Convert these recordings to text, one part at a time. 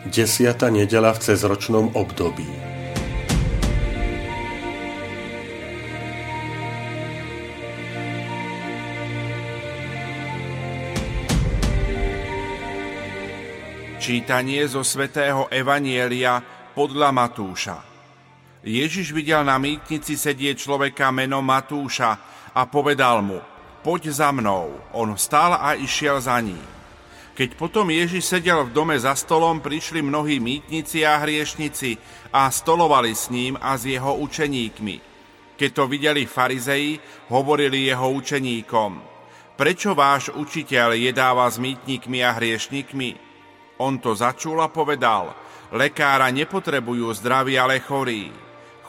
Desiata nedela v cezročnom období. Čítanie zo svätého Evanielia podľa Matúša. Ježiš videl na mýtnici sedieť človeka menom Matúša a povedal mu, poď za mnou. On stál a išiel za ním. Keď potom Ježiš sedel v dome za stolom, prišli mnohí mýtnici a hriešnici a stolovali s ním a s jeho učeníkmi. Keď to videli farizeji, hovorili jeho učeníkom, prečo váš učiteľ jedáva s mýtnikmi a hriešnikmi? On to začul a povedal, lekára nepotrebujú zdraví, ale chorí.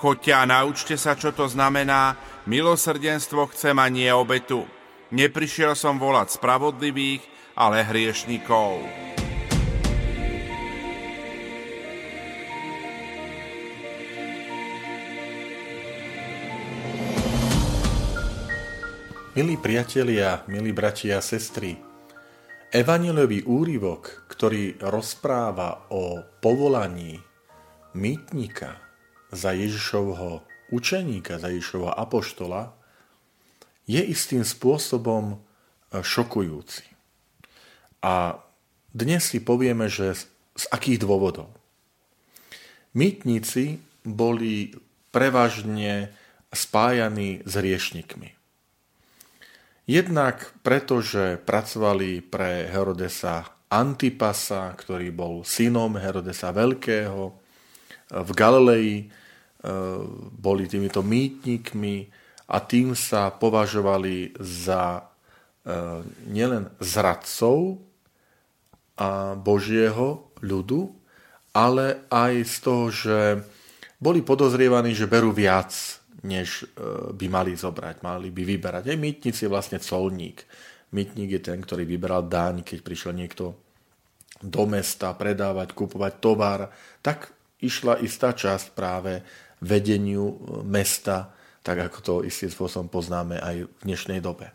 Choďte a naučte sa, čo to znamená, milosrdenstvo chcem a nie obetu. Neprišiel som volať spravodlivých, ale hriešnikov. Milí priatelia, milí bratia a sestry, Evanielový úryvok, ktorý rozpráva o povolaní mýtnika za Ježišovho učeníka, za Ježišovho apoštola, je istým spôsobom šokujúci. A dnes si povieme, že z akých dôvodov. Mýtnici boli prevažne spájaní s riešnikmi. Jednak preto, že pracovali pre Herodesa Antipasa, ktorý bol synom Herodesa Veľkého. V Galilei e, boli týmito mýtnikmi a tým sa považovali za e, nielen zradcov, a Božieho ľudu, ale aj z toho, že boli podozrievaní, že berú viac, než e, by mali zobrať, mali by vyberať. Aj mýtnic je vlastne colník. Mýtnik je ten, ktorý vyberal daň, keď prišiel niekto do mesta predávať, kupovať tovar, tak išla istá časť práve vedeniu e, mesta, tak ako to istým spôsobom poznáme aj v dnešnej dobe.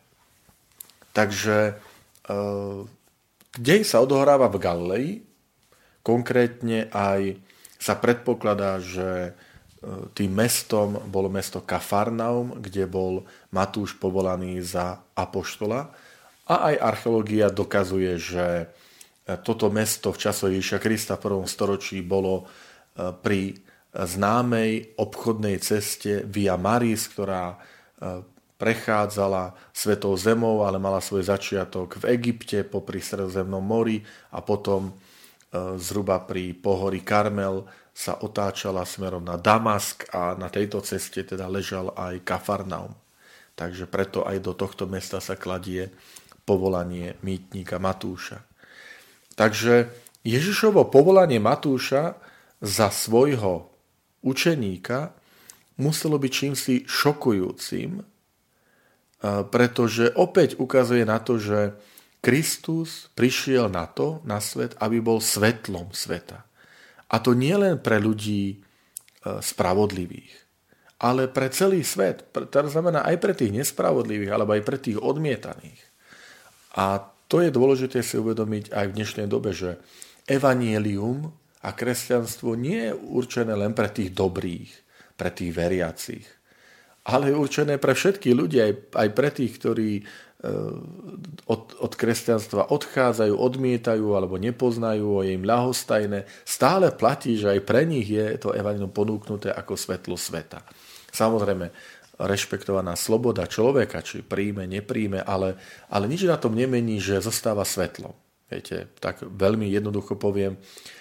Takže e, Dej sa odohráva v Galilei, konkrétne aj sa predpokladá, že e, tým mestom bolo mesto Kafarnaum, kde bol Matúš povolaný za apoštola. A aj archeológia dokazuje, že e, toto mesto v čase Ježiša Krista v prvom storočí bolo e, pri známej obchodnej ceste Via Maris, ktorá prechádzala svetou zemou, ale mala svoj začiatok v Egypte, popri Sredozemnom mori a potom e, zhruba pri pohorí Karmel sa otáčala smerom na Damask a na tejto ceste teda ležal aj Kafarnaum. Takže preto aj do tohto mesta sa kladie povolanie mýtnika Matúša. Takže Ježišovo povolanie Matúša za svojho učeníka muselo byť čímsi šokujúcim, pretože opäť ukazuje na to, že Kristus prišiel na to, na svet, aby bol svetlom sveta. A to nie len pre ľudí e, spravodlivých, ale pre celý svet. To znamená aj pre tých nespravodlivých, alebo aj pre tých odmietaných. A to je dôležité si uvedomiť aj v dnešnej dobe, že evanielium a kresťanstvo nie je určené len pre tých dobrých, pre tých veriacich, ale je určené pre všetkých ľudí, aj, aj pre tých, ktorí e, od, od kresťanstva odchádzajú, odmietajú alebo nepoznajú, je im ľahostajné. Stále platí, že aj pre nich je to evanilium ponúknuté ako svetlo sveta. Samozrejme, rešpektovaná sloboda človeka, či príjme, nepríjme, ale, ale nič na tom nemení, že zostáva svetlo. Viete, tak veľmi jednoducho poviem,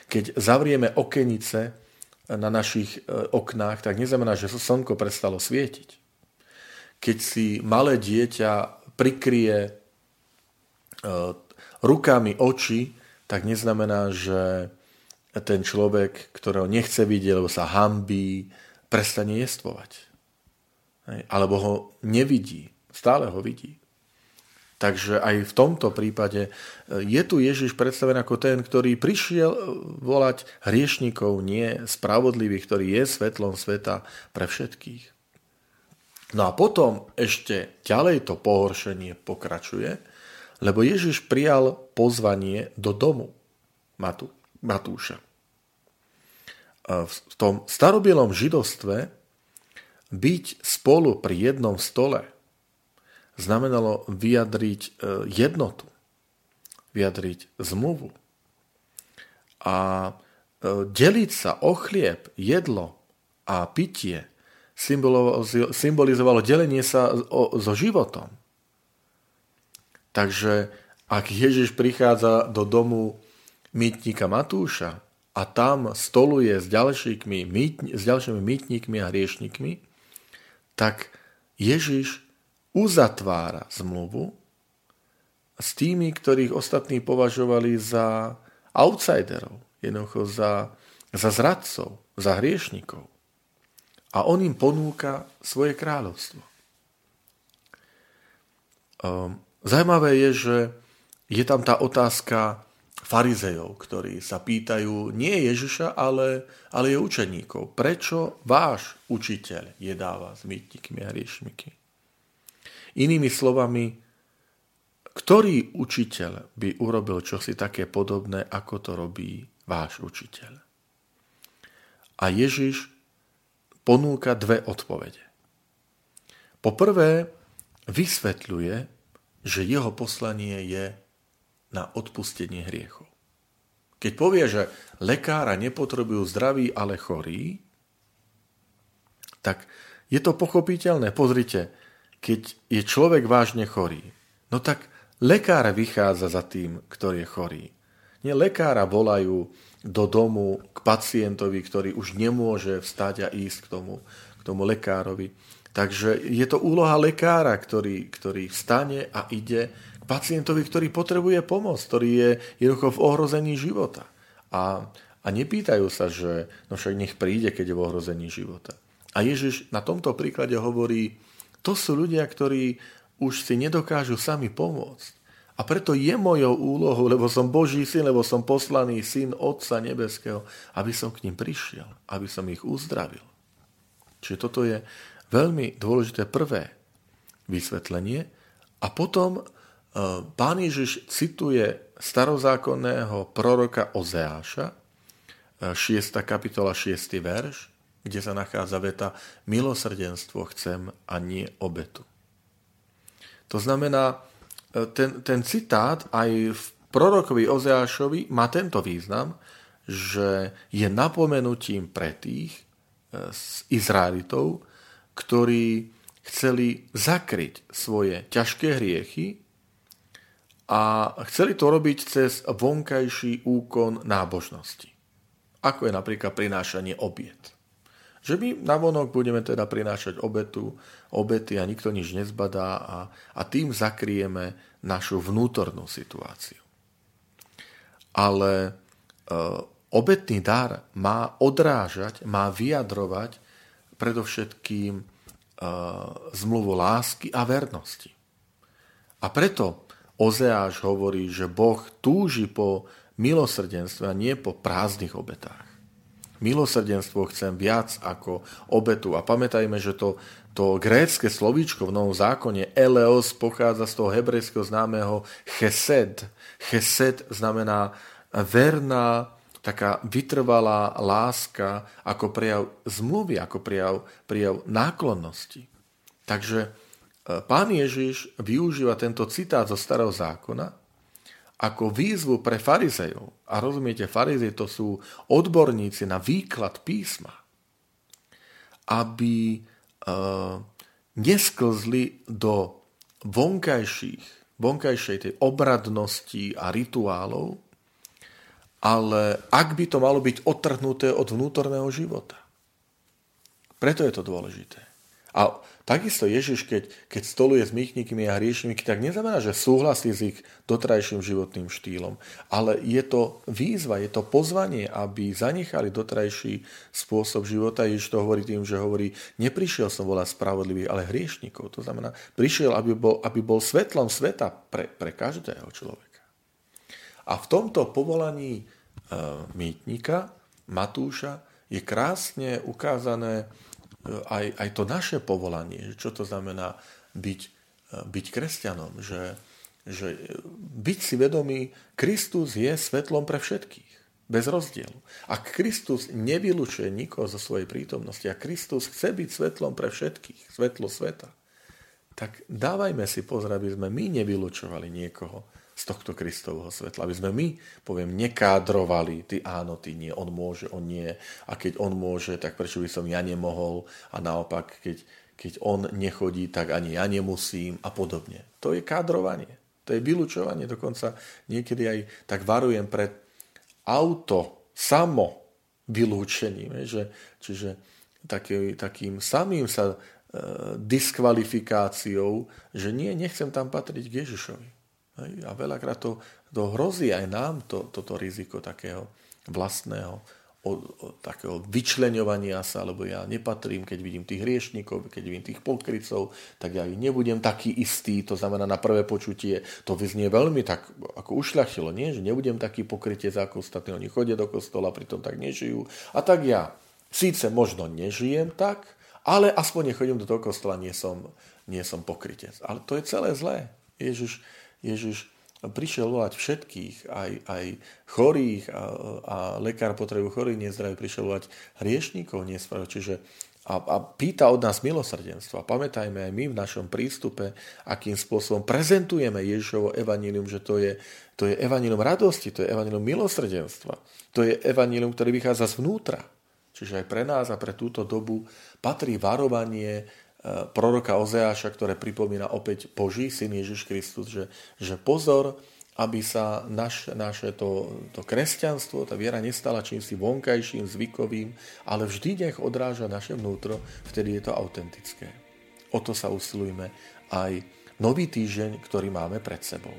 keď zavrieme okenice, na našich e, oknách, tak neznamená, že slnko prestalo svietiť. Keď si malé dieťa prikrie e, rukami oči, tak neznamená, že ten človek, ktorého nechce vidieť, lebo sa hambí, prestane jestvovať. Alebo ho nevidí, stále ho vidí. Takže aj v tomto prípade e, je tu Ježiš predstavený ako ten, ktorý prišiel e, volať hriešnikov, nie spravodlivých, ktorý je svetlom sveta pre všetkých. No a potom ešte ďalej to pohoršenie pokračuje, lebo Ježiš prijal pozvanie do domu Matú, Matúša. E, v tom starobielom židovstve byť spolu pri jednom stole znamenalo vyjadriť e, jednotu, vyjadriť zmluvu. A e, deliť sa o chlieb, jedlo a pitie symbolizovalo delenie sa so životom. Takže ak Ježiš prichádza do domu mýtnika Matúša a tam stoluje s ďalšími, s ďalšími mýtnikmi a hriešnikmi, tak Ježiš uzatvára zmluvu s tými, ktorých ostatní považovali za outsiderov, jednoducho za, za zradcov, za hriešnikov. A on im ponúka svoje kráľovstvo. Um, Zajímavé je, že je tam tá otázka farizejov, ktorí sa pýtajú nie Ježiša, ale, ale je učeníkov. Prečo váš učiteľ jedáva s mýtnikmi a hriešniky? Inými slovami, ktorý učiteľ by urobil čosi také podobné, ako to robí váš učiteľ? A Ježiš ponúka dve odpovede. Poprvé vysvetľuje, že jeho poslanie je na odpustenie hriechov. Keď povie, že lekára nepotrebujú zdraví, ale chorí, tak je to pochopiteľné. Pozrite, keď je človek vážne chorý, no tak lekár vychádza za tým, ktorý je chorý. Nie lekára volajú do domu k pacientovi, ktorý už nemôže vstať a ísť k tomu, k tomu lekárovi. Takže je to úloha lekára, ktorý, ktorý vstane a ide k pacientovi, ktorý potrebuje pomoc, ktorý je jednoducho v ohrození života. A, a nepýtajú sa, že no však nech príde, keď je v ohrození života. A Ježiš na tomto príklade hovorí, to sú ľudia, ktorí už si nedokážu sami pomôcť. A preto je mojou úlohou, lebo som Boží syn, lebo som poslaný syn Otca Nebeského, aby som k ním prišiel, aby som ich uzdravil. Čiže toto je veľmi dôležité prvé vysvetlenie. A potom e, pán Ježiš cituje starozákonného proroka Ozeáša, 6. E, kapitola, 6. verš, kde sa nachádza veta milosrdenstvo chcem a nie obetu. To znamená, e, ten, ten citát aj v prorokovi Ozeášovi má tento význam, že je napomenutím pre tých e, z Izraelitov, ktorí chceli zakryť svoje ťažké hriechy a chceli to robiť cez vonkajší úkon nábožnosti. Ako je napríklad prinášanie obiet. Že my na vonok budeme teda prinášať obetu, obety a nikto nič nezbadá a, a tým zakrieme našu vnútornú situáciu. Ale e, obetný dar má odrážať, má vyjadrovať predovšetkým e, zmluvu lásky a vernosti. A preto Ozeáš hovorí, že Boh túži po milosrdenstve a nie po prázdnych obetách. Milosrdenstvo chcem viac ako obetu. A pamätajme, že to, to grécke slovíčko v Novom zákone, eleos, pochádza z toho hebrejského známeho chesed. Chesed znamená verná, taká vytrvalá láska ako prejav zmluvy, ako prejav, prejav náklonnosti. Takže e, pán Ježiš využíva tento citát zo starého zákona, ako výzvu pre farizejov. A rozumiete, farizej to sú odborníci na výklad písma. Aby uh, nesklzli do vonkajších, vonkajšej tej obradnosti a rituálov, ale ak by to malo byť odtrhnuté od vnútorného života. Preto je to dôležité. A takisto Ježiš, keď, keď stoluje s mýchnikmi a hriešnikmi, tak neznamená, že súhlasí s ich dotrajším životným štýlom. Ale je to výzva, je to pozvanie, aby zanechali dotrajší spôsob života. Ježiš to hovorí tým, že hovorí, neprišiel som volať spravodlivých, ale hriešnikov. To znamená, prišiel, aby bol, aby bol svetlom sveta pre, pre každého človeka. A v tomto povolaní e, mýtnika Matúša je krásne ukázané aj, aj to naše povolanie, čo to znamená byť, byť kresťanom, že, že byť si vedomý, Kristus je svetlom pre všetkých, bez rozdielu. Ak Kristus nevylučuje nikoho zo svojej prítomnosti a Kristus chce byť svetlom pre všetkých, svetlo sveta, tak dávajme si pozor, aby sme my nevylučovali niekoho z tohto Kristovho svetla. Aby sme my, poviem, nekádrovali, ty áno, ty nie, on môže, on nie. A keď on môže, tak prečo by som ja nemohol? A naopak, keď, keď on nechodí, tak ani ja nemusím a podobne. To je kádrovanie. To je vylúčovanie. Dokonca niekedy aj tak varujem pred auto, samo vylúčením. Že, čiže taký, takým samým sa e, diskvalifikáciou, že nie, nechcem tam patriť k Ježišovi. A veľakrát to, to hrozí aj nám, to, toto riziko takého vlastného o, o, takého vyčleňovania sa, lebo ja nepatrím, keď vidím tých hriešnikov, keď vidím tých pokrycov, tak ja nebudem taký istý, to znamená na prvé počutie, to vyznie veľmi tak ako ušľachilo, nie? že nebudem taký pokrytie ako ostatní, oni chodia do kostola, pritom tak nežijú. A tak ja síce možno nežijem tak, ale aspoň nechodím do toho kostola, nie som, nie som pokrytec. Ale to je celé zlé. Ježiš Ježiš prišiel volať všetkých, aj, aj chorých a, a lekár potrebu chorých nezdraví, prišiel volať hriešníkov nesprav, čiže a, a pýta od nás milosrdenstvo. A pamätajme aj my v našom prístupe, akým spôsobom prezentujeme Ježišovo evanílium, že to je, to je evanílium radosti, to je evanílium milosrdenstva, to je evanílium, ktorý vychádza zvnútra. Čiže aj pre nás a pre túto dobu patrí varovanie proroka Ozeáša, ktoré pripomína opäť Boží syn Ježiš Kristus, že, že pozor, aby sa naš, naše to, to kresťanstvo, tá viera nestala čímsi vonkajším, zvykovým, ale vždy nech odráža naše vnútro, vtedy je to autentické. O to sa usilujme aj nový týždeň, ktorý máme pred sebou.